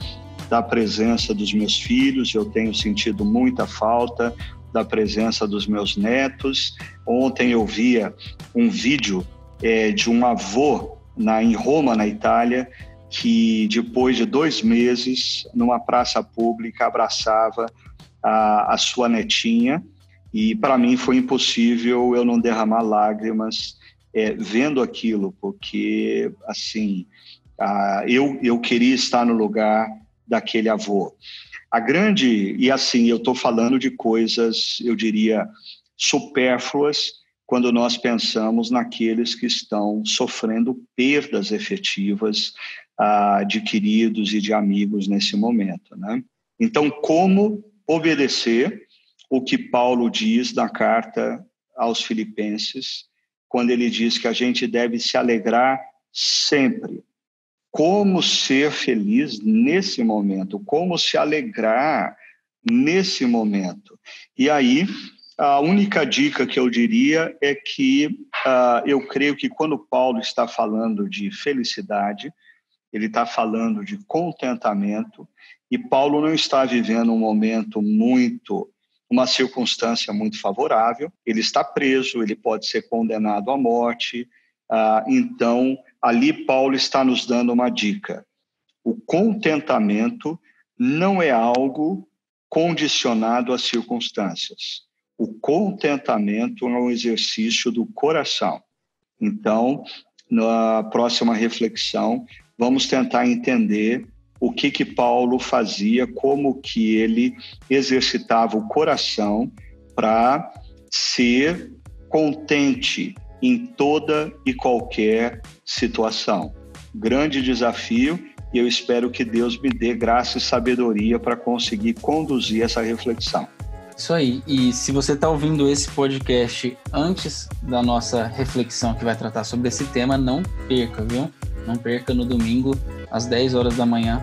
da presença dos meus filhos, eu tenho sentido muita falta da presença dos meus netos. Ontem eu via um vídeo é, de um avô na, em Roma, na Itália, que depois de dois meses, numa praça pública, abraçava a, a sua netinha. E para mim foi impossível eu não derramar lágrimas é, vendo aquilo, porque assim eu, eu queria estar no lugar daquele avô. A grande, e assim, eu estou falando de coisas, eu diria, supérfluas, quando nós pensamos naqueles que estão sofrendo perdas efetivas ah, de queridos e de amigos nesse momento. Né? Então, como obedecer o que Paulo diz na carta aos Filipenses, quando ele diz que a gente deve se alegrar sempre como ser feliz nesse momento, como se alegrar nesse momento. E aí, a única dica que eu diria é que uh, eu creio que quando Paulo está falando de felicidade, ele está falando de contentamento, e Paulo não está vivendo um momento muito, uma circunstância muito favorável, ele está preso, ele pode ser condenado à morte, uh, então ali Paulo está nos dando uma dica. O contentamento não é algo condicionado às circunstâncias. O contentamento é um exercício do coração. Então, na próxima reflexão, vamos tentar entender o que que Paulo fazia, como que ele exercitava o coração para ser contente em toda e qualquer situação. Grande desafio e eu espero que Deus me dê graça e sabedoria para conseguir conduzir essa reflexão. Isso aí. E se você está ouvindo esse podcast antes da nossa reflexão que vai tratar sobre esse tema, não perca, viu? Não perca no domingo, às 10 horas da manhã,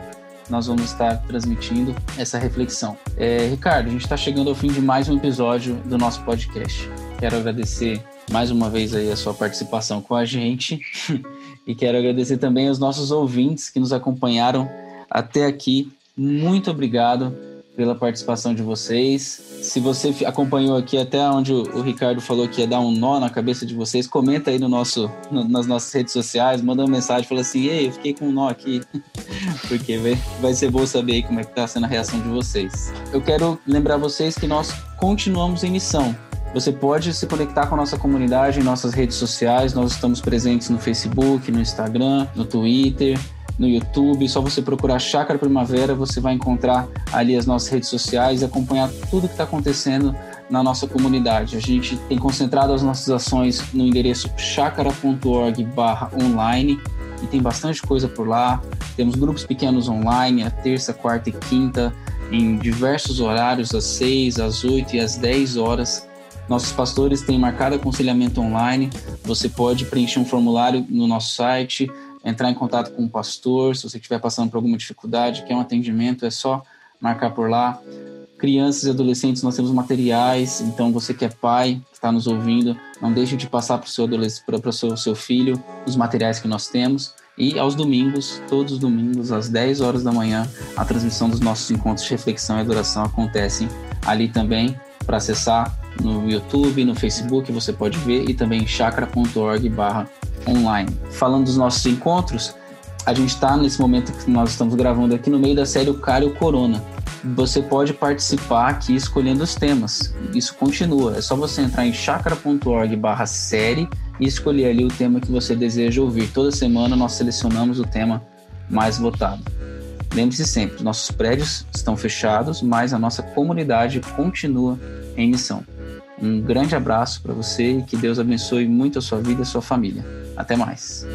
nós vamos estar transmitindo essa reflexão. É, Ricardo, a gente está chegando ao fim de mais um episódio do nosso podcast. Quero agradecer mais uma vez aí a sua participação com a gente e quero agradecer também aos nossos ouvintes que nos acompanharam até aqui. Muito obrigado pela participação de vocês. Se você acompanhou aqui até onde o Ricardo falou que ia dar um nó na cabeça de vocês, comenta aí no nosso, no, nas nossas redes sociais, manda uma mensagem, fala assim, ei, eu fiquei com um nó aqui, porque vai, vai ser bom saber aí como é que tá sendo a reação de vocês. Eu quero lembrar vocês que nós continuamos em missão. Você pode se conectar com a nossa comunidade em nossas redes sociais. Nós estamos presentes no Facebook, no Instagram, no Twitter, no YouTube. Só você procurar Chácara Primavera, você vai encontrar ali as nossas redes sociais e acompanhar tudo que está acontecendo na nossa comunidade. A gente tem concentrado as nossas ações no endereço chácara.org/online e tem bastante coisa por lá. Temos grupos pequenos online, a terça, quarta e quinta, em diversos horários, às 6, às 8 e às 10 horas. Nossos pastores têm marcado aconselhamento online. Você pode preencher um formulário no nosso site, entrar em contato com o pastor, se você estiver passando por alguma dificuldade, quer um atendimento, é só marcar por lá. Crianças e adolescentes, nós temos materiais, então você que é pai, que está nos ouvindo, não deixe de passar para o seu, para o seu, seu filho os materiais que nós temos. E aos domingos, todos os domingos, às 10 horas da manhã, a transmissão dos nossos encontros de reflexão e adoração acontecem ali também. Para acessar no YouTube, no Facebook, você pode ver, e também chakra.org online. Falando dos nossos encontros, a gente está nesse momento que nós estamos gravando aqui no meio da série O Cara e o Corona. Você pode participar aqui escolhendo os temas. Isso continua. É só você entrar em chakra.org barra série e escolher ali o tema que você deseja ouvir. Toda semana nós selecionamos o tema mais votado. Lembre-se sempre, nossos prédios estão fechados, mas a nossa comunidade continua em missão. Um grande abraço para você e que Deus abençoe muito a sua vida e a sua família. Até mais.